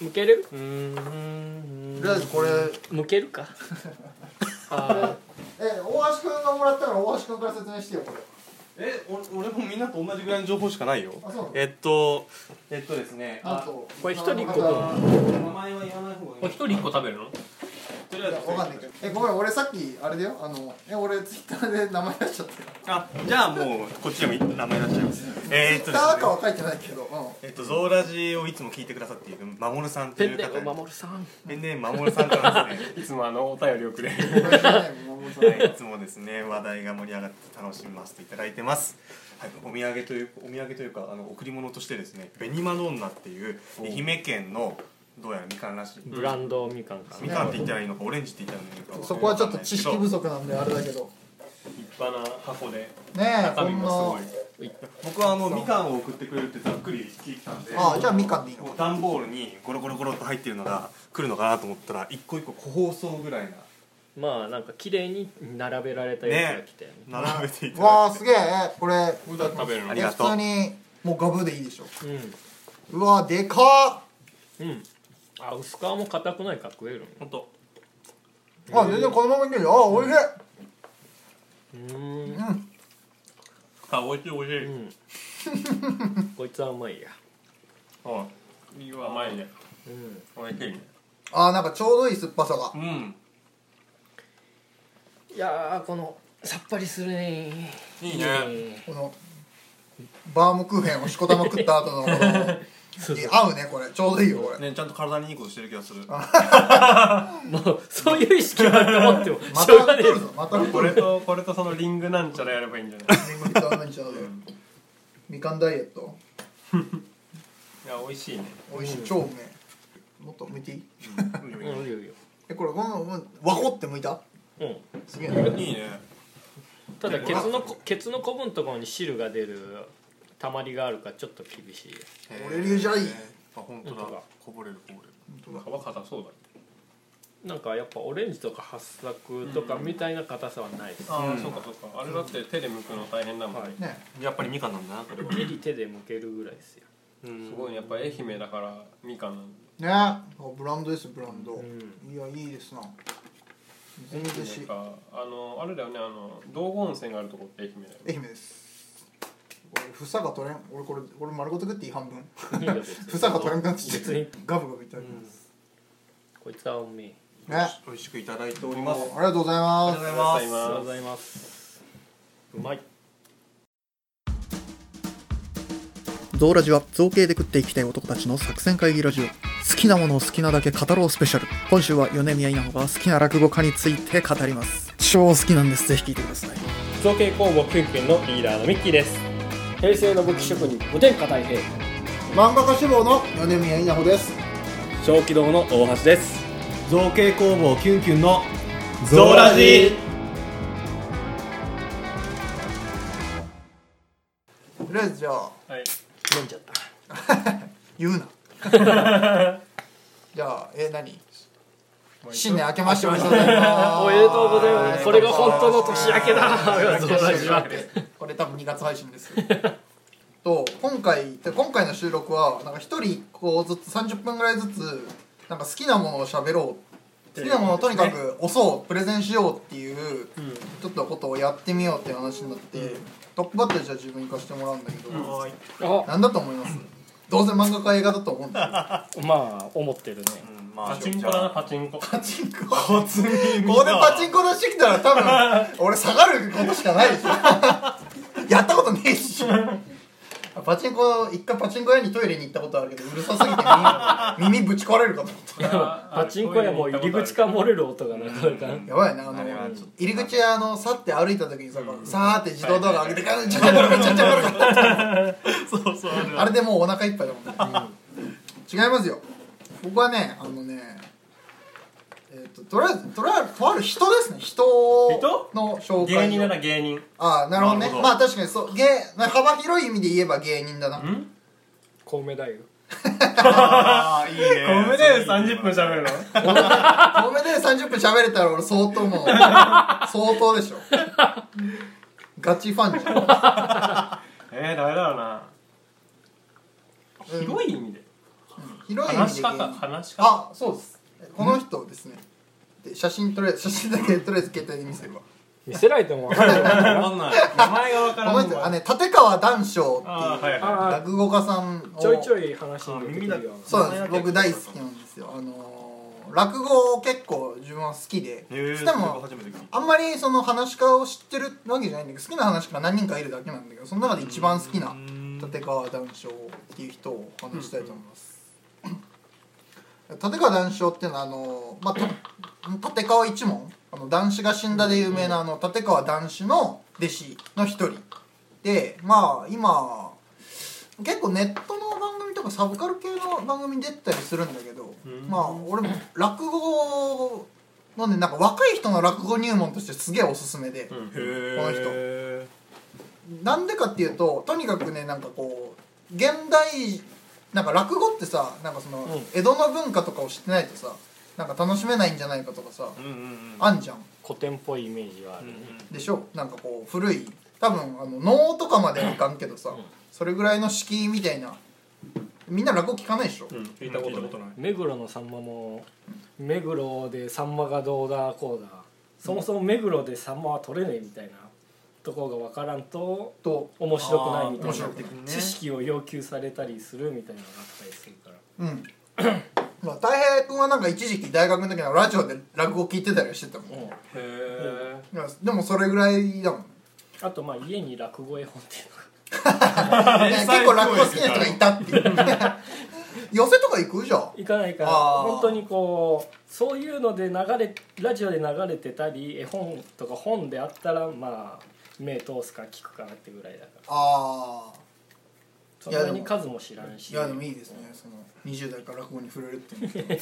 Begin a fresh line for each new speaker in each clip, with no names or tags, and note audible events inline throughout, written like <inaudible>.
向ける？
うーん。
とりあえずこれ。
向けるか？<laughs> あ
え大橋君がもらったから大橋君から説明してよこれ。
えお俺もみんなと同じぐらいの情報しかないよ。
あそうなの？
えっとえっとですねあ
と
これ一人一個と
名前は言わない方がいい。
一人一個食べるの？
わかんない。けどえごめん俺さっきあれだよ。あのえ俺ツイッターで名前出しちゃったよ。
あじゃあもうこっちでも名前出しちゃいます。えーっと
ツイッターかは書いてないけどうん。
えっとゾウラジをいつも聞いてくださっているまもるさんと
ペン
いう方。
ネーム守さん。
ペンネームまもるさんからですね。<laughs>
いつもあのお便りをくれる。
い
つもですね話題が盛り上がって楽しませていただいてます。はい、お土産というお土産というかあの贈り物としてですね紅マドンナっていう。愛媛県のどうやらみかんらしい。
ブランドみかんか
みかんって言ったらいいのかオレンジって言ったらいいのか。
そこはちょっと知識不足なんであれだけど。
立派な箱で
ねえ
中身
こん
もすごい。
な。
僕はあのみかんを送ってくれるってざっくり聞いてたんで
あじゃあみかんでいいの？
段ボールにゴロゴロゴロっと入ってるのが来るのかなと思ったら一個一個個包装ぐらいな。
まあなんか綺麗に並べられたやつが来たよね。
並べていただいて。
わあすげえ。えこれ
これだって食べるの。
ありがとう
普通にもうガブでいいでしょ。
う
うわでか
んうんあ薄皮も硬くないから食える
本当
っあ全然このままいけるよ。あおいしい。
のうん。
うん。
あ美味しい美味しい、
うん。<laughs> こいつはうまいや。
いいわ甘いね。
うん。
美味しいね。
あなんかちょうどいい酸っぱさが。
うん。
いやーこのさっぱりするね。
いいね。
このバームクーヘンをしこたま食った後のこの
そうそう。
合うねこれ。ちょうどいいよこれ。
ねちゃんと体にいいことしてる気がする。
もうそういう意識はあってもっても
ま
しょうがね
た来るぞ。また来
これ
るぞ
とこれとそのリングなんちゃらやればいいんじゃない
リンゴみたいなの？ちゃうでみかんダイエット。
いや美味しいね。
美味しい。超うめえ。もっと剥いていい？
えうんいいよいいよ。
えこれこのわこって剥いた？
うん。
すげえね
いいね。
ただケツのこケツのこぶのところに汁が出るたまりがあるからちょっと厳しい。
俺流じゃい。い
あ本当だ。
本当だ。
こぼれるこぼれる。
皮硬そうだね。
なんかやっぱオレンジとか八作とかみたいな硬さはないです、
ああ、
うん。
そうかそうか。あれだって手で剥くの大変だもんね、
はい
ね。
やっぱりみかんなんだなこれは。
ギリ手で剥けるぐらいですよ。
す
すごいねやっぱ愛媛だからみかんなん
ね。あブランドですブランド、
ん。
いやいいですな。みずみずしい
か。あのあれだよねあの道後温泉があるとこって愛媛だよね。
愛媛です。俺房が取れん。俺これ俺丸ごと食っていい半分。房が取れんくなってきて。ガブガブいただきます、
こいつはうめえ
ね。あ
美味しくいただいており
り
ます。ありがとうございます。
ありがとうございます。うまい。
ゾウラジは造形で食っていきたい男たちの作戦会議ラジオ。好きなものを好きなだけ語ろうスペシャル。今週は米宮稲穂が好きな落語家について語ります。超好きなんです。ぜひ聞いてください。
造形工房キュンキュンのリーダーのミッキーです
平成の武器職人五天下太平。
漫画家志望の米宮稲穂です。
小気道の大橋です。
造形工房キュンキュンの
ゾウラジ。
とりあえずじゃあ
はい。
飲んじゃった。<laughs>
言うな。<laughs> じゃあえ何？新年明けましておめでとうございます。
おめでとうございます。これが本当の年明けだ。
これ多分2月配信です。よと今回で今回の収録はなんか1人1個ずつ30分ぐらいずつなんか好きなものを喋ろう。好きなものをとにかく押そうプレゼンしようっていうちょっとことをやってみようっていう話になって、トップバッターじゃあ自分行かせてもらうんだけど、
はい
あ。
なんだと思います？どうせ漫画家映画だと思うんだけど <laughs>
まあ思ってるね
うんま
パチンコだなパチンコ。
パチンコ。ここでパチンコ出してきたら多分 <laughs> 俺下がることしかないでしょ。<laughs> やったことねえし。パチンコ一回パチンコ屋にトイレに行ったことあるけどうるさすぎて耳 <laughs> 耳ぶち壊れるかと思った。
パチンコ屋もう入り口から漏れる音がなかなか
やばいねあの入り口あのさって歩いた時にさ、さーって自動ドアが開けてガンチャチャチャチャチャ
そうそうあ
れでもうお腹いっぱいだもんね、違いますよ僕はねあのねえっ、ととりあえずとりあえずとある人ですね。人
人？
の紹介を。
芸人なら芸人。
ああなるほどね。まあ確かにそう芸幅広い意味で言えば芸人だな。
コウメ太夫。
ああいいね。
コメで30分喋るの？
ごめんね30分喋れたら俺相当もう相当でしょ。ガチファンじゃん。<laughs>
えー、ダメだろうな。
うん。
広い意味で
ヒロインで。
話し方話し方。
あそうです。この人ですね。で写真とりあえず写真だけとりあえず携帯で見せれば
見せられても分かんない。
わかんない。名前がわからん
この人あね立川談笑っていう
あーはいは
あ
落語家さんを。
ちょいちょい話に出てくるよ
そうなんです。僕大好きなんですよ。あのー落語結構自分は好きで。
へえ
しかも
初めて聞い
あんまりその話し家を知ってるわけじゃないんだけど好きな話し家が何人かいるだけなんだけどその中で一番好きな立川談笑っていう人をお話ししたいと思います、立川談笑っていうのはあの、まあ、た立川一門あの男子が死んだで有名なあの立川談志の弟子の一人。でまあ今結構ネットの番組とかサブカル系の番組に出てたりするんだけど、
うん。
まあ俺も落語のねなんか若い人の落語入門としてすげえおすすめで、
うん。
へえ
なんでかっていうととにかくねなんかこう現代なんか落語ってさなんかその、
うん。
江戸の文化とかを知ってないとさなんか楽しめないんじゃないかとかさ、
うんうんうん。
あんじゃん。
古典っぽいイメージはあるね。
でしょ？なんかこう古い。多分あの能とかまではいかんけどさ、
ん。
それぐらいの敷居みたいな。みんな落語聞かないでしょ、
うん。聞いたことない。
ない
目黒のさんまも目黒でさんまがどうだこうだ。そもそも目黒でさんまは取れねえみたいなところが分からんと
と
面白くないみたいな
ね
知識を要求されたりするみたいなのがあったりするから
うんまあ、たい平君はなんか一時期大学の時のラジオで落語聞いてたりしてたもん、
へえ
でもそれぐらいだもん
あとまあ家に落語絵本っていうのが
結構落語好きな人がいたっていう寄せとか行くじゃん
いかないから本当にこうそういうので流れラジオで流れてたり絵本とか本であったらまあ目通すか聞くかなってぐらいだから。
ああ
そんなに数も知らんし。
いやでもいいですね。その20代から落語に触れるっていうの <laughs>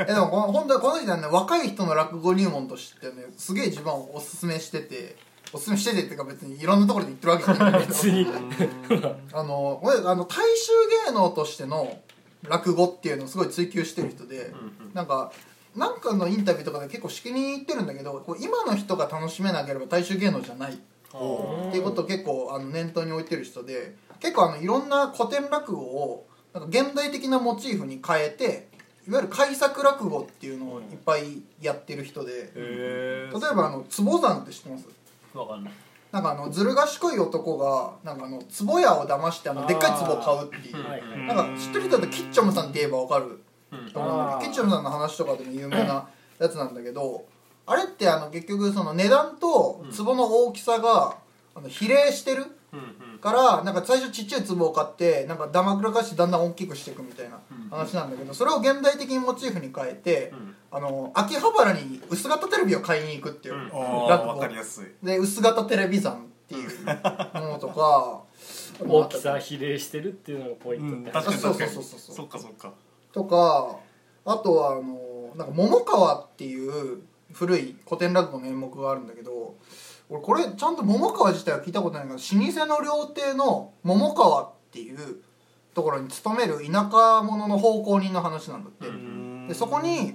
えでもこの本当はこの人はね若い人の落語入門としてねすげえ自分はおすすめしてておすすめしててっていうか別にいろんなところで言ってるわけじゃない
別に。<laughs>
あの俺あの大衆芸能としての落語っていうのをすごい追求してる人で、なんかなんかのインタビューとかで結構しきりに言ってるんだけどこう今の人が楽しめなければ大衆芸能じゃない。っていうことを結構あの念頭に置いてる人で結構あのいろんな古典落語をなんか現代的なモチーフに変えていわゆる改作落語っていうのをいっぱいやってる人で例えばあの坪山って知ってます？
わかんない。
なんかあのずる賢い男がなんかあの壺屋を騙してあのでっかい壺を買うっていう。
はいはい。
なんか知ってる人だとキッチョムさんって言えばわかるキッチョムさんの話とかでも有名なやつなんだけどあれってあの結局その値段と壺の大きさがあの比例してる
うんうん。
からなんか最初ちっちゃい壺を買ってなんかだまくらかしてだんだん大きくしていくみたいな話なんだけどそれを現代的にモチーフに変えて
うん。
あの秋葉原に薄型テレビを買いに行くっていう
うん。
ああ
落語
わかりやすい。
で薄型テレビ山っていう <laughs> ものとか
大きさ比例してるっていうのがポイントって
確かに確かに。
そうそうそうそう。
そっかそっか
とかあとはあのなんか桃川っていう古い古典落語の演目があるんだけど俺これちゃんと桃川自体は聞いたことないから老舗の料亭の桃川っていうところに勤める田舎者の奉公人の話なんだって、でそこに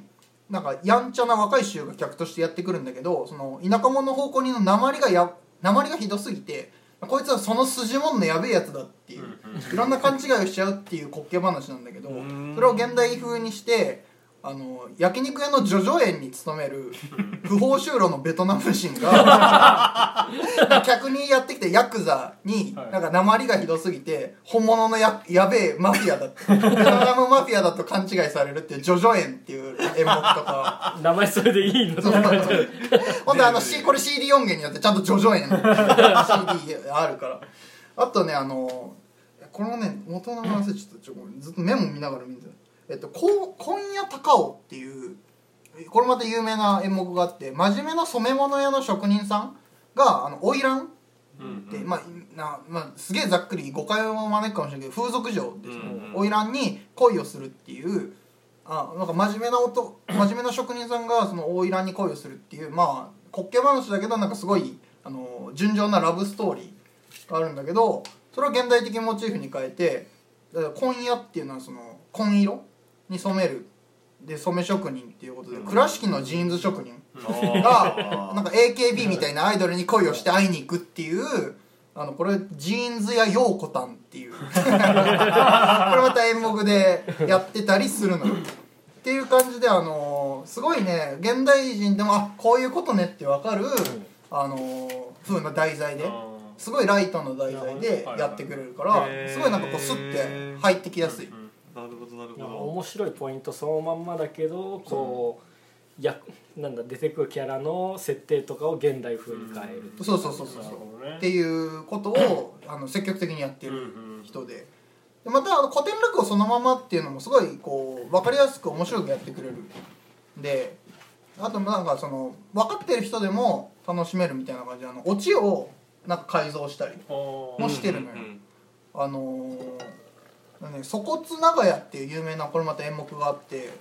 なんかやんちゃな若い衆が客としてやってくるんだけどその田舎者の奉公人の鉛がや鉛がひどすぎてこいつはその筋もんのやべえやつだっていう、いろんな勘違いをしちゃうっていう滑稽話なんだけど
ん。
それを現代風にしてあの焼肉屋の叙々苑に勤める不法就労のベトナム人が <laughs> 客にやってきてヤクザに
はい。
なんか鉛がひどすぎて本物のややべえマフィアだってベトナムマフィアだと勘違いされるっていう叙々苑っていう演目とか。
名前それでいいの？<laughs>
ほんであの、C、これ CD 音源によってちゃんと叙々苑 CD あるから。あとねあのこのね元の名前忘れちゃったちょごめんずっとメモ見ながら見てたえっと今夜高尾っていうこれまた有名な演目があって真面目な染め物屋の職人さんがあの花魁
うん
で、まあなまあ、すげえざっくり誤解を招くかもしれないけど風俗嬢ですよ、
うん
花魁に恋をするっていうあなんか真面目な音真面目な職人さんがその花魁に恋をするっていうまあ滑稽話だけどなんかすごいあの純情なラブストーリーがあるんだけどそれを現代的モチーフに変えてだから紺屋っていうのはその紺色？に染める。で染め職人っていうことで、倉敷のジーンズ職人がなんか AKB みたいなアイドルに恋をして会いに行くっていうああのこれジーンズ屋ようこたんっていう。<laughs> これまた演目でやってたりするのよ。っていう感じであのすごいね現代人でもあこういうことねってわかる、あの風な題材で
あ
すごいライトの題材でやってくれるからすごいなんかこうスッて入ってきやすい
ーうん
なるほど。
面白いポイントそのまんまだけどこうやなんだ出てくるキャラの設定とかを現代風に変える
そうそうそうそう
なるほどね。
っていうことをあの積極的にやって
うん
る
うん
人ででまたあの古典落語そのままっていうのもすごいこう分かりやすく面白くやってくれるんであとなんかその分かってる人でも楽しめるみたいな感じであのオチをなんか改造したりもしてるのよ。
どうん。
あのーね「粗骨長屋」っていう有名なこれまた演目があって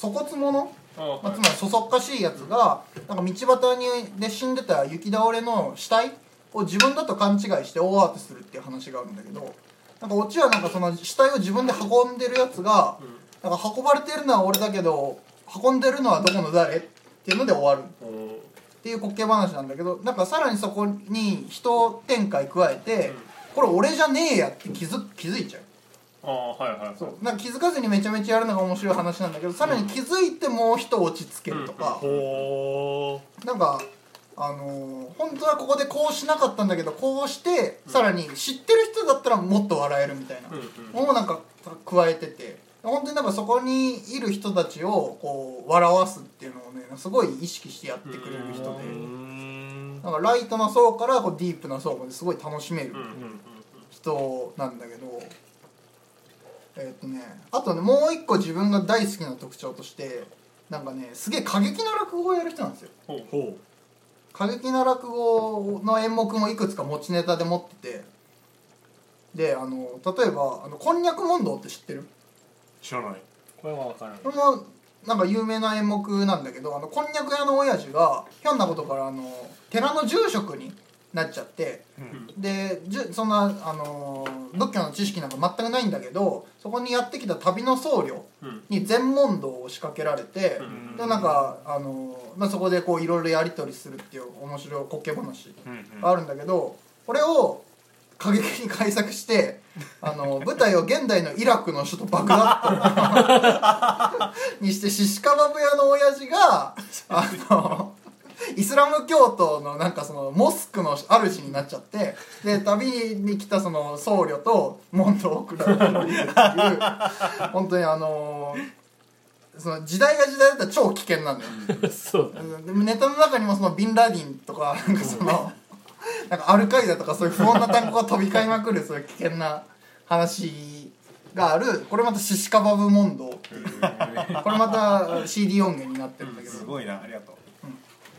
粗骨者まあ、つまりそそっかしいやつがなんか道端にで死んでた雪倒れの死体を自分だと勘違いして大慌てするっていう話があるんだけどなんかオチはなんかその死体を自分で運んでるやつがなんか運ばれてるのは俺だけど運んでるのはどこの誰っていうので終わる。
うん
っていう滑稽話なんだけどなんかさらにそこに人展開加えてこれ俺じゃねえやって気づ気づいちゃう
ああはいはいはい。
そう。なんか気づかずにめちゃめちゃやるのが面白い話なんだけどさらに気づいてもう人落ち着けるとか、
ほ
なんかあのー本当はここでこうしなかったんだけどこうしてさらに知ってる人だったらもっと笑えるみたいな。
うんうん。
のもなんか加えてて。本当になんかそこにいる人たちをこう笑わすっていうのをねすごい意識してやってくれる人で。なんかライトな層からこうディープな層まですごい楽しめる
うんうんうん。
人なんだけどえっとねあとねもう一個自分が大好きな特徴としてなんかねすげえ過激な落語をやる人なんですよ。
ほう。
ほ
過激な落語の演目もいくつか持ちネタで持ってて。であの例えばあのこんにゃく問答って知ってる？
う知らない。
これは分からない
これもなんか有名な演目なんだけどあのこんにゃく屋の親父がひょんなことからあの寺の住職になっちゃって
うん。
でじゅそんなあの仏教の知識なんか全くないんだけどそこにやってきた旅の僧侶
うん。
に全問答を仕掛けられて、
うん。
でなんかあの、まあ、そこでこういろいろやり取りするっていう面白い滑稽話
うん
があるんだけどこれを過激に改作してあの舞台を現代のイラクの首都バグダッド <laughs> にしてシシカバブ屋の親父があのイスラム教徒のなんかそのモスクの主になっちゃってで旅に来たその僧侶と問答を送られるっていう本当にあのその時代が時代だったら超危険なんだよ。
そう
ネタの中にもそのビンラディンとかなんかそのなんかアルカイダとかそういう不穏な単語が飛び交いまくるそういう危険な話がある。これまたシシカバブ問答っていうこれまた CD 音源になってるんだけど。
すごいな。ありがとう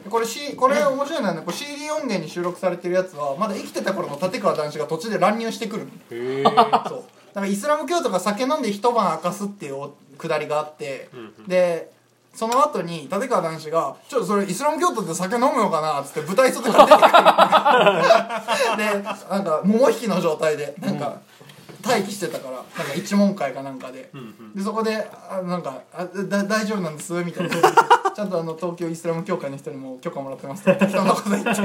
これ,、C、これ面白いのはねこれ CD 音源に収録されてるやつはまだ生きてた頃の立川談志が途中で乱入してくるの。
へえ。
そう。だからイスラム教徒が酒飲んで一晩明かすっていうくだりがあって、でその後に立川談志が「ちょっとそれイスラム教徒って酒飲むのかな?」っつって舞台外から出てくる。<laughs> でなんか桃引きの状態でなんか待機してたからなんか一問会かなんかで。でそこであなんかあだ「大丈夫なんです」みたいな。<laughs> ちゃんとあの東京イスラム協会の人にも許可もらってますって適当なこと言って。っ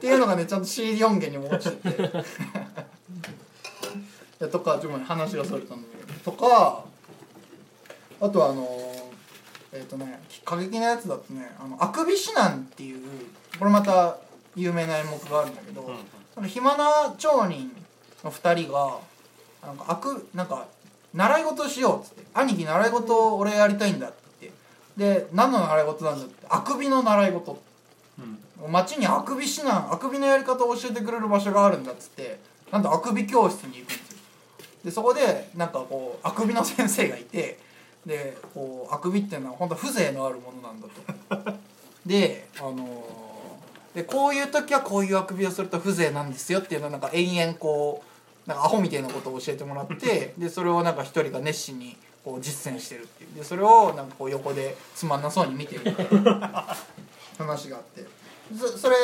ていうのがねちゃんと CD 音源にも落ちてて。とかちょっと話がそれたんだけど。とかあとはあのえっ、とね過激なやつだとね「あのあくび指南」っていうこれまた有名な演目があるんだけど、その暇な町人の2人がなんかあくなんか習い事しようっつって「兄貴習い事俺やりたいんだ」って。言ってで何の習い事なんだってあくびの習い事。町にあくび指南あくびのやり方を教えてくれる場所があるんだっつってなんとあくび教室に行くんですよ。でそこでなんかこうあくびの先生がいてでこうあくびっていうのは本当風情のあるものなんだと。<laughs> であのーでこういう時はこういうあくびをすると風情なんですよっていうのをなんか延々こうなんかアホみたいなことを教えてもらって <laughs> でそれをなんか一人が熱心にこう実践してるっていう。でそれをなんかこう横でつまんなそうに見てるみたいな話があって。そそれ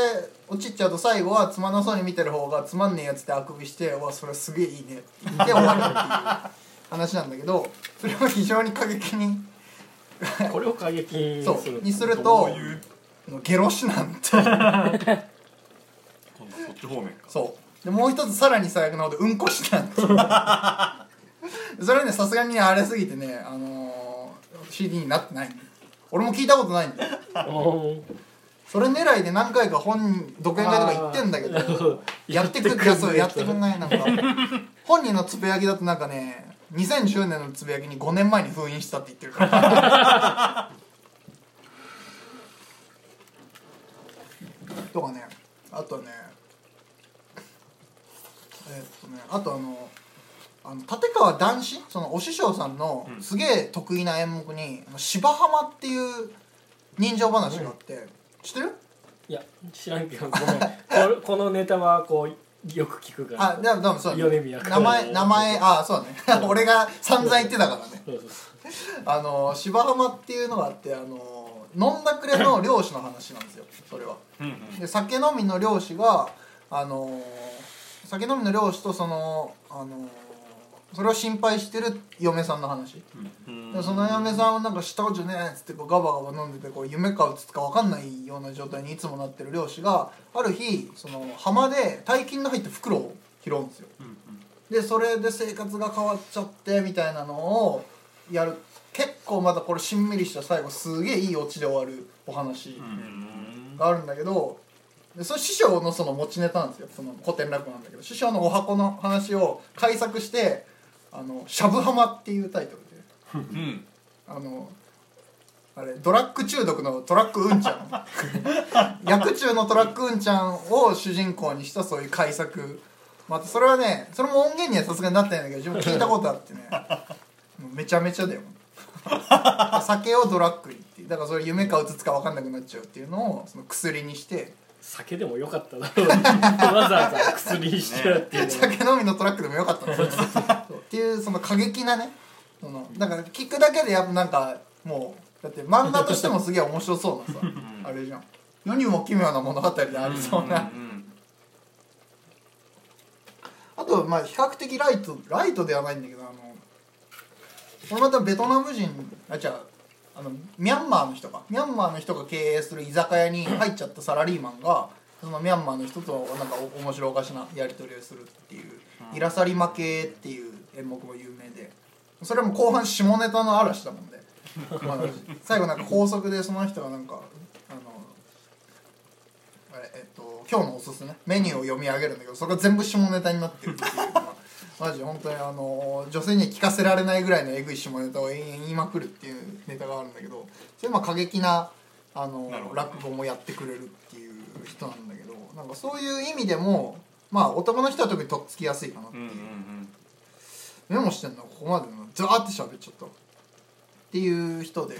落ちっちゃうと最後はつまんなそうに見てる方がつまんねえやつってあくびして「うわそれすげえいいね」って言って終わるっていう話なんだけどそれを非常に過激に <laughs>
これを過激に <laughs>
そう
する
にすると
どういう？
ゲロシなんて。
こち方面か。
そうでもう一つさらに最悪なことうんこしたんですよ。<laughs> それねさすがにねあれすぎてね、あのー CD になってないの俺も聞いたことないんだよ
うん
それ狙いで何回か本人独演会とか行ってんだけど <laughs> やってくんないそうやってくんないなんか。本人のつぶやきだとなんかね2010年のつぶやきに5年前に封印したって言ってるから。<laughs> とかねあとねえーっとねあとあのあの立川談志？そのお師匠さんの
うん。
すげえ得意な演目に「芝浜」っていう人情話があって、知ってる？
いや知らんけどごめん。こ <laughs> このネタはこうよく聞くから。
あでもでもそうだ
米宮君。
名前名前あそうだね。俺が散々言ってたからね。
そうそう。
あの芝浜っていうのがあってあの飲んだくれの漁師の話なんですよそれは。
うんうん。
で酒飲みの漁師があの酒飲みの漁師とそのあのそれを心配してる嫁さんの話。
うん。
でその嫁さんはなんか知ったことじゃねえっつってこうガバガバ飲んでてこう夢かうつつか分かんないような状態にいつもなってる漁師がある日その浜で大金の入った袋を拾うんですよ。
うん
でそれで生活が変わっちゃってみたいなのをやる。結構またこれしんみりした最後すげえいいオチで終わるお話
うん。
があるんだけどでそれ師匠のその持ちネタなんですよ。その古典落語なんだけど師匠のお箱の話を改作して「あのしゃぶ浜」っていうタイトルで。
うん。
あのあれドラッグ中毒のトラックうんちゃん。<laughs> 薬中のトラックうんちゃんを主人公にしたそういう改作。またそれはねそれも音源にはさすがになってないんだけど自分聞いたことあってね。めちゃめちゃだよ。<laughs> 酒をドラッグにってだからそれ夢かうつつか分かんなくなっちゃうっていうのをその薬にして
酒でもよかっただろう。<laughs> わざわざ薬にしちゃうっていうのは。
酒飲みのトラックでもよかったっていうその過激なね。そのだから聞くだけでやっぱなんかもうだって漫画としてもすげえ面白そうなさあれじゃん。世にも奇妙な物語でありそうな、
ん
あとまあ比較的ライトライトではないんだけどあのこれまたベトナム人あ違うあのミャンマーの人か。ミャンマーの人が経営する居酒屋に入っちゃったサラリーマンがそのミャンマーの人となんかお面白おかしなやり取りをするっていう「イラサリマ系」っていう演目も有名で。それも後半下ネタの嵐だもんで、まあ最後なんか高速でその人がなんかあのあれえっと今日のおすすめ？メニューを読み上げるんだけどそれが全部下ネタになってるっていうマジ本当にあの女性には聞かせられないぐらいのえぐい下ネタを延々言いまくるっていうネタがあるんだけどそれまあ過激なあの
な
落語もやってくれるっていう人なんだけどなんかそういう意味でもまあ男の人は特にとっつきやすいかなっていう、
うんうん
メモしてんのここまでの。ザーって喋っちゃった。っていう人で。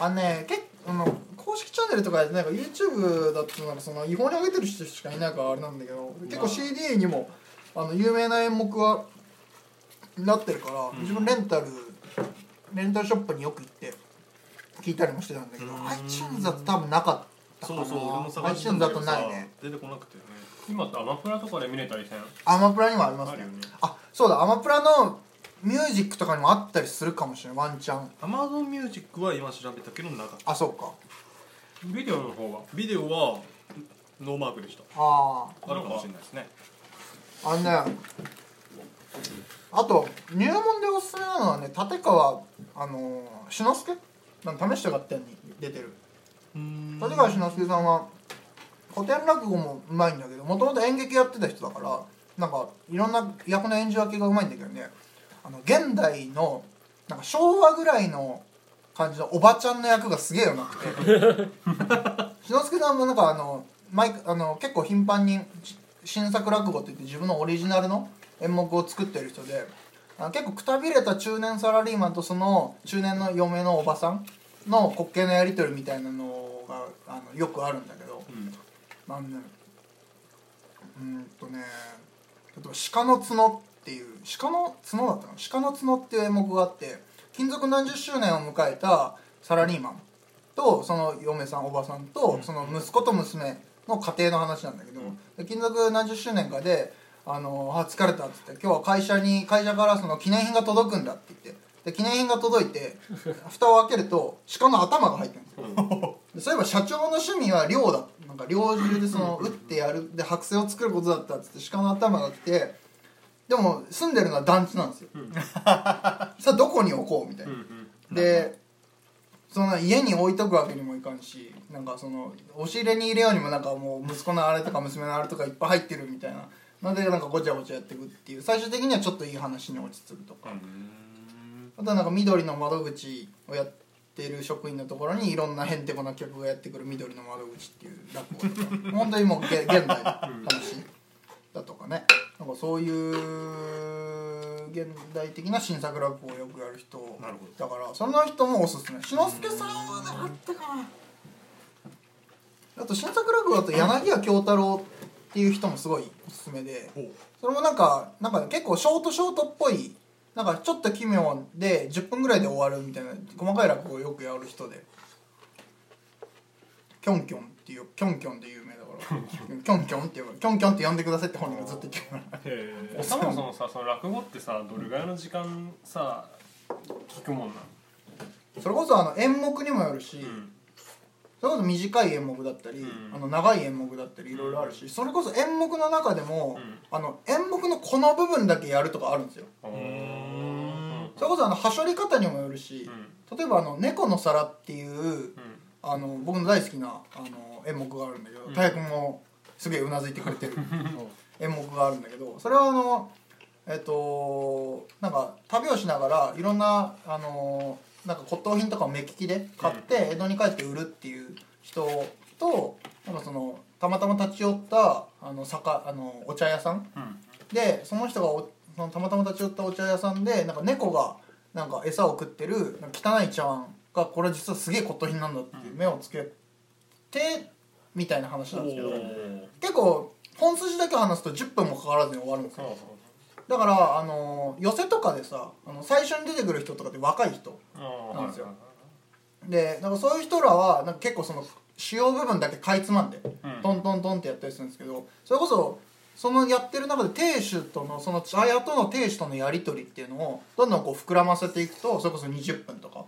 あのね結あの公式チャンネルとかでなんか YouTube だとなんかその違法に上げてる人しかいないからあれなんだけど結構 CD にもあの有名な演目はなってるから、
ん。
自分レンタルレンタルショップによく行って聞いたりもしてたんだけど
うん。
iTunes だと多分なかったかな。
そうそう俺も探して
だ
んだけど
ないね。
出てこなくてね。
今ってアマプラとかで見れたりせん。
アマプラにもありますね。
あるよね。
あそうだアマプラのミュージックとかにもあったりするかもしれないワンチャン
Amazon Music は今調べたけどなかった。
あそうか。
ビデオの方は？
ビデオはノーマークでした。
ああ
あるかもしれないですね
あのねあと入門でおすすめなのはね立川あのー志の輔？なんか試して買ってんに出てる。立川志の輔さんは古典落語もうまいんだけどもともと演劇やってた人だからなんかいろんな役の演じ分けがうまいんだけどね。あの現代のなんか昭和ぐらいの感じのおばちゃんの役がすげえうまくて。<laughs> 志の輔さんもなんかあの毎あの結構頻繁にし新作落語って言って自分のオリジナルの演目を作ってる人で結構くたびれた中年サラリーマンとその中年の嫁のおばさんの滑稽なやり取りみたいなのがあのよくあるんだけど
うん
あのねうんとね例えば鹿の角っていう鹿の角だったかな鹿の角っていう演目があって勤続何十周年を迎えたサラリーマンとその嫁さんおばさんとその息子と娘の家庭の話なんだけど、で勤続何十周年かで「あのあ疲れた」っつって「今日は会社に会社からその記念品が届くんだ」って言ってで記念品が届いて <laughs> 蓋を開けると鹿の頭が入ってるんですよ。でそういえば社長の趣味は漁だ。なんかか猟銃でその撃ってやる。で剥製を作ることだったっつって鹿の頭が来てでも住んでるのは団地なんですよ、<laughs> さあどこに置こうみたいな、でその家に置いとくわけにもいかんしなんかその押し入れに入れようにもなんかもう息子のあれとか娘のあれとかいっぱい入ってるみたいな。のでなんかごちゃごちゃやっていくっていう最終的にはちょっといい話に落ち着くとか、あとはなんか緑の窓口をやってる職員のところにいろんなへんてこな客がやってくる緑の窓口っていう落語とか本当にもう現代の話だとかね。なんかそういう現代的な新作落語をよくやる人
なるほど。
だからその人もおすすめ。志の輔さんはったかな。あと新作落語だと柳家京太郎っていう人もすごいおすすめでそれもなんかなんか結構ショートショートっぽいなんかちょっと奇妙で10分ぐらいで終わるみたいな細かい落語をよくやる人で。キョンキョンっていうキョンキョンで有名だから <laughs> キョンキョンっていうキョンキョンって呼んでくださいって本人がずっと言ってるから。
えそもそもさその落語ってさどれぐらいの時間さ聞くもんな
それこそあの演目にもよるし、
のうん。
それこそ短い演目だったり、
うん。
あの長い演目だったりいろいろあるしそれこそ演目の中でも、
うん。
あの演目のこの部分だけやるとかあるんですよ。それこそあのはしょり方にもよるし、
うん。
例えばあの「猫の皿」っていう
うん
あの僕の大好きなあの演目があるんだけど
うん。
大君もすげえうなずいてくれてる。演目があるんだけどそれはあのえっとなんか旅をしながらいろんなあのなんか骨董品とかを目利きで買って江戸に帰って売るっていう人となんかそのたまたま立ち寄ったあの酒あのお茶屋さん
うん。
でその人がおそのたまたま立ち寄ったお茶屋さんでなんか猫がなんか餌を食ってるなんか汚い茶碗がこれ実はすげえ骨董品なんだっていう目をつけてみたいな話なんですけど。結構本筋だけ話すと10分もかからずに終わるんですよ。だからあの寄せとかでさあの最初に出てくる人とかって若い人なんですよ。
はい
でなんかそういう人らはなんか結構その主要部分だけかいつまんで
うん。
トントントンってやったりするんですけどそれこそそのやってる中で亭主とのその茶屋との亭主とのやり取りっていうのをどんどんこう膨らませていくとそれこそ20分とか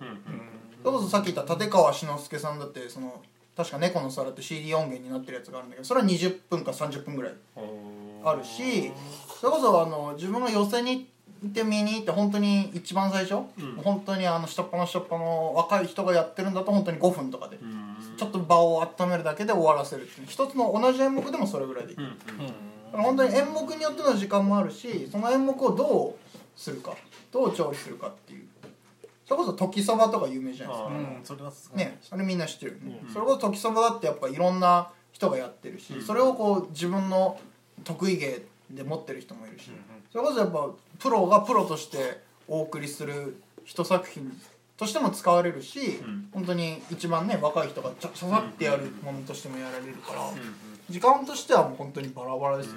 それこそさっき言った立川志の輔さんだってその確か「猫の皿」って CD 音源になってるやつがあるんだけどそれは20分か30分ぐらいあるしそれこそあの自分が寄せに行って見に行って本当に一番最初、
うん。
本当にあの下っ端の下っ端の若い人がやってるんだと本当に5分とかで、
うん。
ちょっと場を温めるだけで終わらせるっていう。一つの同じ演目でもそれぐらいでいい、
うんうん
本当に演目によっての時間もあるしその演目をどうするかどう調理するかっていうそれこそ時そばとか有名じゃないですか。
あ
うんそれはすごい
ねそれみんな知ってるよね、
うん。
それこそ時そばだってやっぱいろんな人がやってるし、
うん。
それをこう自分の得意芸で持ってる人もいるし、それこそやっぱプロがプロとしてお送りする一作品としても使われるし、
ん。
本当に一番ね若い人がちゃささってやるものとしてもやられるから、
うん
時間としてはもう本当にバラバラですよ、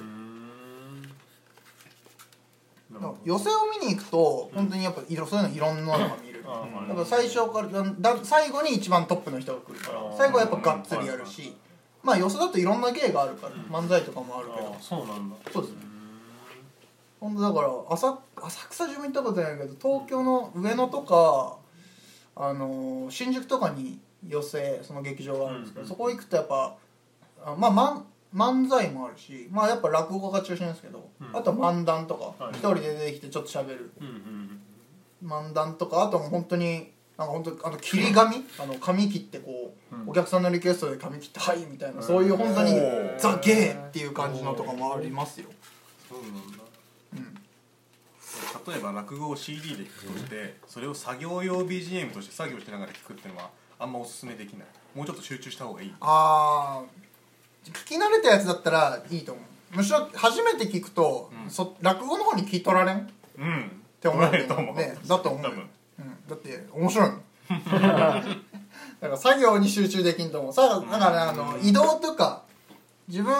寄せを見に行くと本当にやっぱいろそういうのいろんなのが見だから最初からだだ最後に一番トップの人が来るから最後はやっぱがっつりやるしまあ寄せだといろんな芸があるから漫才とかもあるけど。
あそうなんだ。
そうです本当だから浅浅草自分行ったことないけど東京の上野とかあのー新宿とかに寄せその劇場があるんですけど、
うん。
そこ行くとやっぱあまあ漫漫才もあるしまあやっぱ落語家が中心ですけど、
うん。
あと漫談とか
はい。
一人で出てきてちょっと喋る漫談とかあともう本当になんか本当あの切り紙あの髪切ってこう、
うん。
お客さんのリクエストで髪切って「はい」みたいなそういう本当にザ・ゲーっていう感じのとかもありますよ、
そうなんだ。
うん、
例えば落語を CD で聴くとしてそれを作業用 BGM として作業しながら聴くっていうのはあんまおすすめできない。もうちょっと集中した方がいい。
あー聞き慣れたやつだったらいいと思う。むしろ初めて聞くと、
うん。
そ落語の方に聞き取られん？っ
うん
て思う
取られると思う。
ねだと思う。うん、だって面白い <laughs> だから作業に集中できんと思う。さだからあの移動とか自分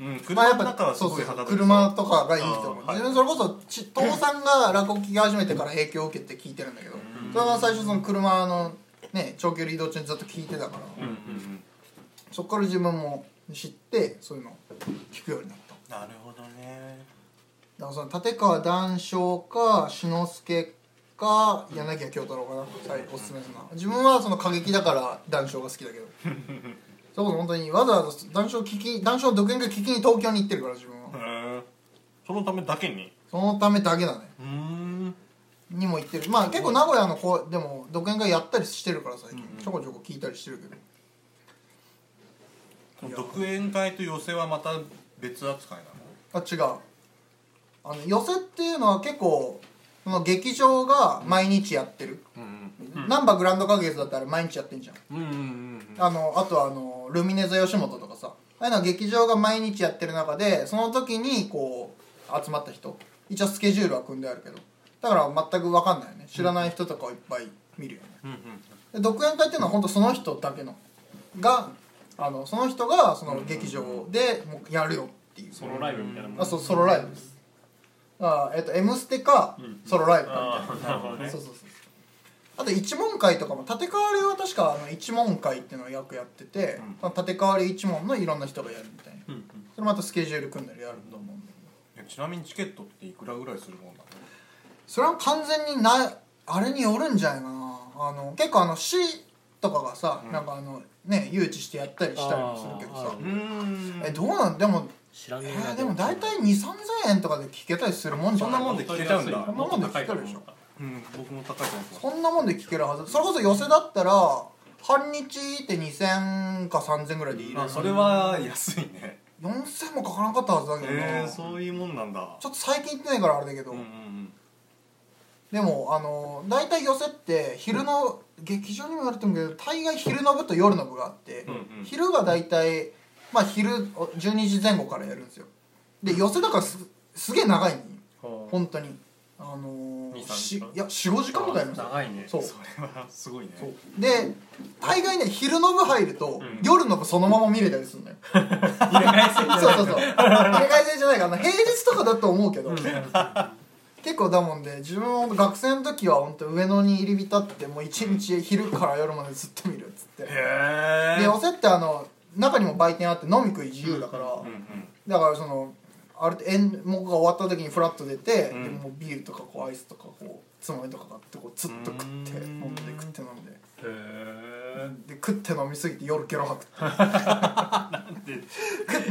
うん。
まあ
車の
やっぱ
中はすごい
そうそう
はかどる
車とかがいいと思う、自分それこそち父さんが落語聞き始めてから影響を受けて聞いてるんだけどそれは最初その車のね長距離移動中にずっと聞いてたから、
うんうんうん。
そこから自分も知ってそういうのを聞くようになった。
なるほどね
だからその立川談笑か志の輔か柳家京太郎かな最おすすめするのは。自分はその過激だから談笑が好きだけど。それこそ本当にわざわざ談笑聞き談笑の独演会聞きに東京に行ってるから自分は。
へえそのためだけに？
そのためだけだね。
うん。
にも行ってる。まあ結構名古屋の子でも独演会やったりしてるから最近、
うんうん。
ちょこちょこ聞いたりしてるけど。
独演会と寄せはまた別扱いなの？
あ違うあの寄せっていうのは結構その劇場が毎日やってる。
うん
難波グランド花月だったら毎日やってんじゃん。
うんうんうん
あのあとはあのルミネ座吉本とかさ。ああいうのは劇場が毎日やってる中でその時にこう集まった人。一応スケジュールは組んであるけど。だから全く分かんないよね。知らない人とかをいっぱい見るよね。
うんうん
で独演会っていうのは本当その人だけのがあのその人がその劇場でもうやるよっていう。
ソロライブみたいなもん。
あそうソロライブですあえっと「M ステ」か
うん
ソロライブか
あ
みたい
あなるほどね。
なそうそうそう。あと一問会とかも立川流は確かあの一問会っていうのをよくやってて、
うん。
その立川流一問のいろんな人がやるみたいな
うんうん。
それまたスケジュール組んだりやると思うんだけど。
えちなみにチケットっていくらぐらいするもんなの
それは完全になあれによるんじゃないかな。あの結構あの市とかがさ、
うん。
なんかあのね誘致してやったりしたりもするけどさ。
あー
うん。
えどうなんでもえ
知らねえな
ーでも。大体2 3 0 0円とかで聞けたりするもんじゃない？
そんなもんで聞けちゃうんだ。
そんなもんで聞けるでしょ。
うん僕も高いと思っ
そんなもんで聞けるはず。それこそ寄せだったら半日って2000か3000ぐらいでいい
あそれは安いね。
4000もかからなかったはずだけどな、
えー、そういうもんなんだ。
ちょっと最近行ってないからあれだけど、
うんうん
でもあの大体寄せって昼の劇場にも言われてるけど大概昼の部と夜の部があって、
うんうん。
昼が大体まあ昼12時前後からやるんですよ。で寄せだからすすげえ長いの本当に。あのー、
2-3
しいや45時間ぐらいありますよ。
長いね。
そう。
それはすごいね。
そう。で大概ね昼の部入ると、
ん。
夜の部そのまま見れたりするのよ。
入れ替え制
そうそうそう。<laughs> 入れ替え制じゃないからな。<laughs> 平日とかだと思うけど、結構だもんで自分はほんと学生の時は本当上野に入り浸ってもう一日昼から夜までずっと見るっつって。
へえ
でおせってあの中にも売店あって飲み食い自由だから、だからそのある演目が終わった時にフラッと出て、
うん。
でもうビールとかこうアイスとかこうつまみとか買ってこうずっと食って
うん。
飲んで食って飲んで。
へえ。
で食って飲みすぎて夜ゲロ吐く。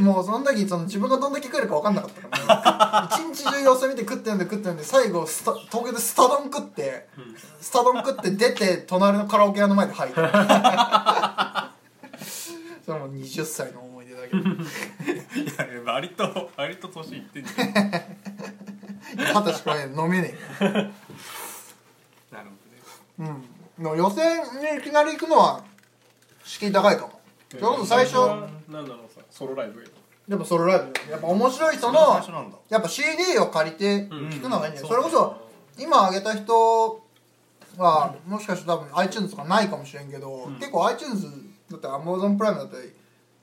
<laughs> もうその時その自分がどんだけ食えるか分かんなかったから、ね、<laughs> 一日中様子見て食ってんで食ってんで最後スタ東京でスタ丼食ってスタ丼食って出て隣のカラオケ屋の前で吐いて <laughs> それもう20歳の思い出だけど。
いや割と割と年いってんじゃん。
二十歳くらいで飲めねえ
な。るほどね。
うん。の予選にいきなり行くのは敷居高いかも。それこそ最初。
は何なの？さソロライブ
でもソロライブ。やっぱ面白い人のやっぱ CD を借りて聞くのがいいんだよ、
うん。
それこそ今挙げた人はもしかしたら多分 iTunes とかないかもしれんけど、結構 iTunes だったら Amazon プライムだったり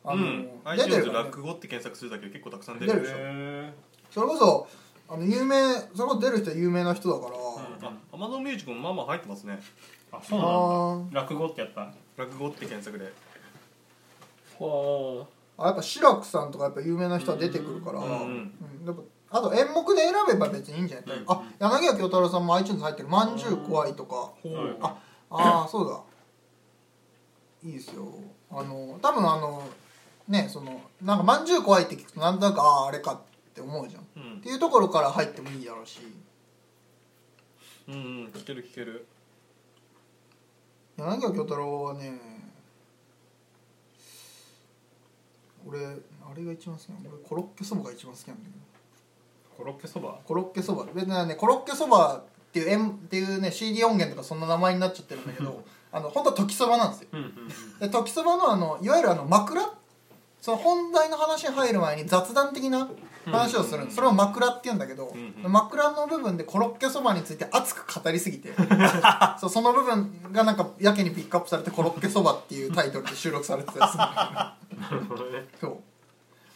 あの、
うん。
出てる
iTunes
から、ね、
落語って検索するだけで結構たくさん出る
出るでしょ。
へ
それこそあの有名それこそ出る人は有名な人だから、
あ Amazon ミュージックもまあまあ入ってますね。
あそう
あ
なんだ落語ってやった？
落語って検索で。
わ
あやっぱ志らくさんとかやっぱ有名な人は出てくるから、
うん
うん
うん。
やっぱあと演目で選べば別にいいんじゃない、
うん。
あ柳家京太郎さんも iTunes 入ってる「まんじゅう怖い」とか。
ほ
う。
あああそうだいいですよ。あの多分あのねそのなんか「まんじゅう怖い」って聞くとなんとなくあああれかって思うじゃん。っ
うん。
ていうところから入ってもいいだろうし。
うんうん聞ける聞ける。
柳家京太郎はね俺あれが一番好きなの。俺コロッケそばが一番好きなんだけど。
コロッケそば？
コロッケそば。別にねコロッケそばっていう円っていうね CD 音源とかそんな名前になっちゃってるんだけど <laughs> あの本当は時そばなんですよ。で時そばのあのいわゆるあの枕？その本題の話に入る前に雑談的な話をする。それを枕って言うんだけど、枕の部分でコロッケそばについて熱く語りすぎて <laughs> そうその部分がなんかやけにピックアップされてコロッケそばっていうタイトルで収録されてたりする
なるほどね。
そう。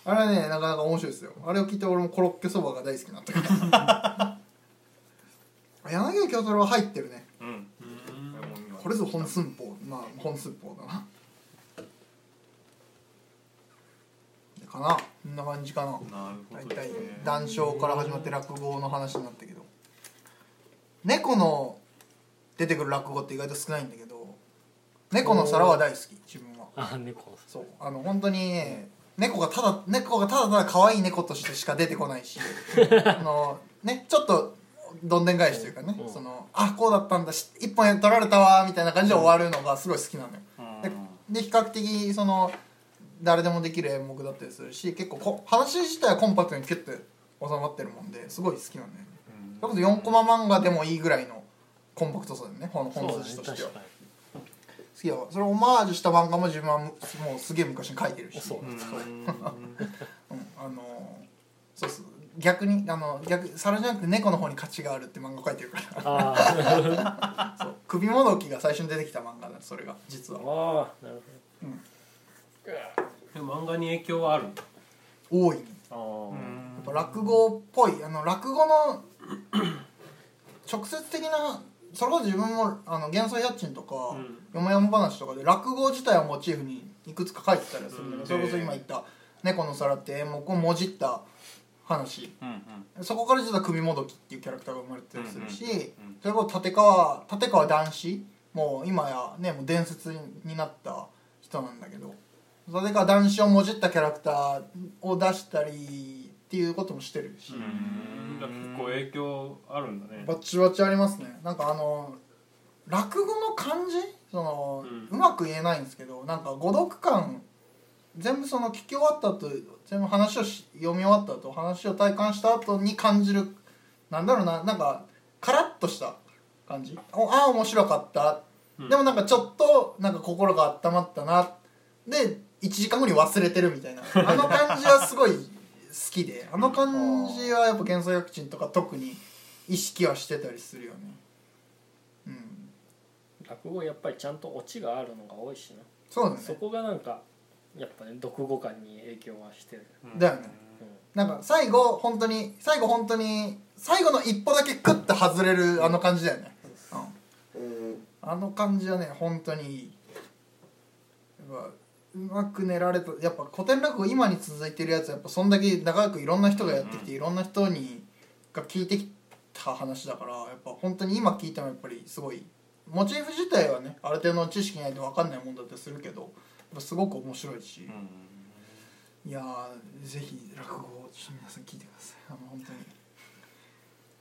あれはねなかなか面白いですよ。あれを聞いて俺もコロッケそばが大好きになったから。<laughs> 柳家京太郎は入ってるねこれぞ本寸法。まあ本寸法だな。かな。こんな感じかな。
なるほ
大体談笑から始まって落語の話になったけど。猫の出てくる落語って意外と少ないんだけど。猫の皿は大好き自分は。
あ猫
そう。あの本当にね猫がただ猫がただただ可愛い猫としてしか出てこないし。<laughs> あのねちょっとどんでん返しというかね、
うん。
そのあこうだったんだし一本取られたわみたいな感じで終わるのがすごい好きなのよ、でで比較的その誰でもできる演目だったりするし結構こ話自体はコンパクトにキュッて収まってるもんですごい好きなんだよねそれこそ4コマ漫画でもいいぐらいのコンパクトさだよね本
そう
本筋としては。
か
好きだわ。それをオマージュした漫画も自分はもうすげえ昔に書いてるし。
にそう
うん
うん、あのそうっす逆にあの逆皿じゃなくて猫の方に価値があるって漫画書いてるから。
あ <laughs>
そう。首もどきが最初に出てきた漫画だそれが。実
ー
は。
あーなる
でも漫画に影響はあるんだ
大い。に
あ
う
や
ん
っぱ落語っぽい。あの落語の <clears throat> 直接的なそれこそ自分もあの幻想家賃とか、
うん。
よもやま話とかで落語自体をモチーフにいくつか書いてたりするんだけど、
うん。
それこそ今言った「猫の皿」って演目をもじった話。
うんうん。
そこから実は首もどきっていうキャラクターが生まれてたりするし、
うんうんうん
それこそ立川立川談志もう今やねもう伝説になった人なんだけど立川談志をもじったキャラクターを出したりっていうこともしてるし、
結構影響あるんだね。
バッチバチありますね。なんかあの落語の感じ？その、
う
うんまく言えないんですけどなんか誤読感全部その聞き終わった後全部話をし読み終わった後話を体感した後に感じるなんだろうななんかカラッとした感じ。おああ面白かった、
うん。
でもなんかちょっとなんか心が温まったな。で1時間後に忘れてるみたいな。あの感じはすごい好きで。<laughs> あの感じはやっぱ幻想薬賃とか特に意識はしてたりするよね。うん。
落語やっぱりちゃんとオチがあるのが多いしな。
そうだね。
そこがなんかやっぱね読語感に影響はしてる、
うん。
だよね。
う
なんか最後本当に最後本当に最後の一歩だけクッと外れるあの感じだよね、うん、あの感じはね本当にいいやっぱうまく練られたやっぱ古典落語今に続いてるやつはやっぱそんだけ長くいろんな人がやってきて、いろんな人にが聞いてきた話だからやっぱ本当に今聞いてもやっぱりすごいモチーフ自体はねある程度の知識ないと分かんないもんだったりするけどすごく面白いし、
うん
いやーぜひ落語を皆さん聞いてください。あの本当に。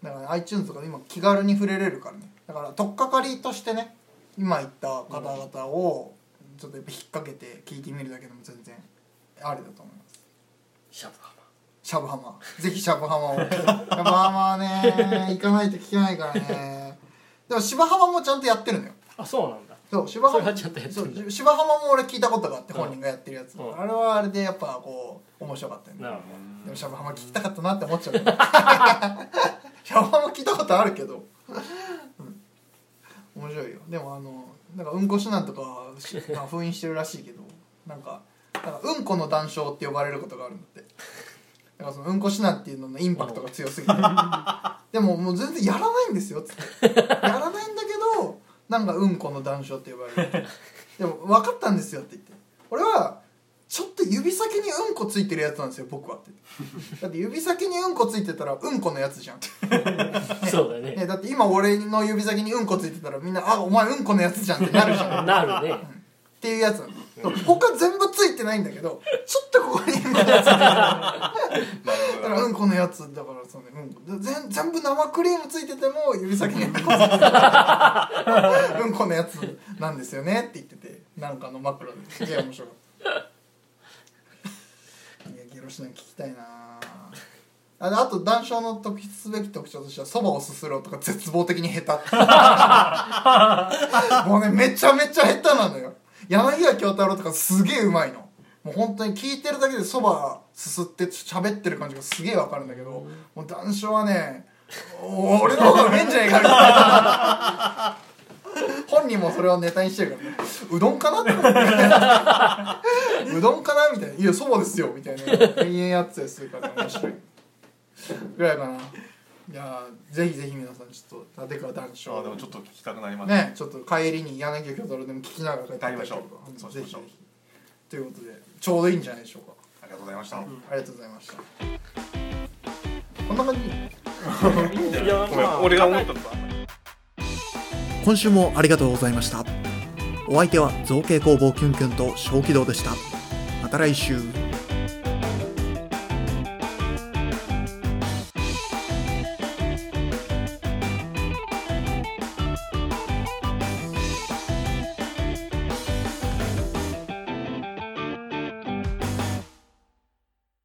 だから iTunes とかで今気軽に触れれるからね。だから取っかかりとしてね今言った方々をちょっとやっぱ引っ掛けて聞いてみるだけでも全然ありだと思います。
シャブハマ。
シャブハマ。ぜひシャブハマを。シャブハマはね行かないと聞けないからね。でも芝浜もちゃんとやってるのよ。
あそうなんだ
そう芝浜
そ
う芝浜も俺聞いたことがあって本人がやってるやつ、
うん。
あれはあれでやっぱこう面白かったよね。でもシャバハマ聞きたかったなって思っちゃうねシャバハマ聞いたことあるけど、うん。面白いよ。でもあのなんかうんこ指南とか <laughs> まあ、封印してるらしいけどなんかなんかうんこの談笑って呼ばれることがあるんだって。だからそのうんこ指南っていうののインパクトが強すぎて。<laughs> でももう全然やらないんですよつって。やらないんだけどなんかうんこの談笑って呼ばれる。でも分かったんですよって言って。俺はちょっと指先にうんこついてるやつなんですよ僕はって。だって指先にうんこついてたらうんこのやつじゃん、
ど <laughs> そうだね。
ね、だって今俺の指先にうんこついてたらみんな「あお前うんこのやつじゃん」ってなるじゃん。っ <laughs>
なるね。
ていうやつなの他全部ついてないんだけどちょっとここに <laughs> うんこのやつだからうんこのやつだからそうね、うん、全全部生クリームついてても指先に <laughs> うんこついうんこのやつなんですよねって言っててなんかの枕で。すげえ面白かった。いやゲロシナ聞きたいな。あであと談笑の特筆すべき特徴としてはそばをすする音が絶望的に下手 <laughs> もうねめちゃめちゃ下手なのよ柳家京太郎とかすげえうまいの。もう本当に聞いてるだけでそばすすって喋ってる感じがすげえわかるんだけどもう談笑はねお俺の方がうめえんじゃねえかみたいな。<laughs> 本人もそれをネタにしてるからね。うどんかなって思って。うどんかなみたいな「いやそばですよ」みたいな。延々やってたりするから面白い。ぐらいかないやーぜひぜひ皆さんちょっと立川談笑
あでもちょっと聞きたくなりました
ねちょっと帰りに柳家京太郎でも聞きながら帰
りましょう。
うん
そうしましょう。
ということでちょうどいいんじゃないでしょうか。
ありがとうございました、
ありがとうございました。こんな感じ？
いや
ごめん
まあ
俺が思ったのと
今週もありがとうございました。お相手は造形工房キュンキュンと小気道でした。また来週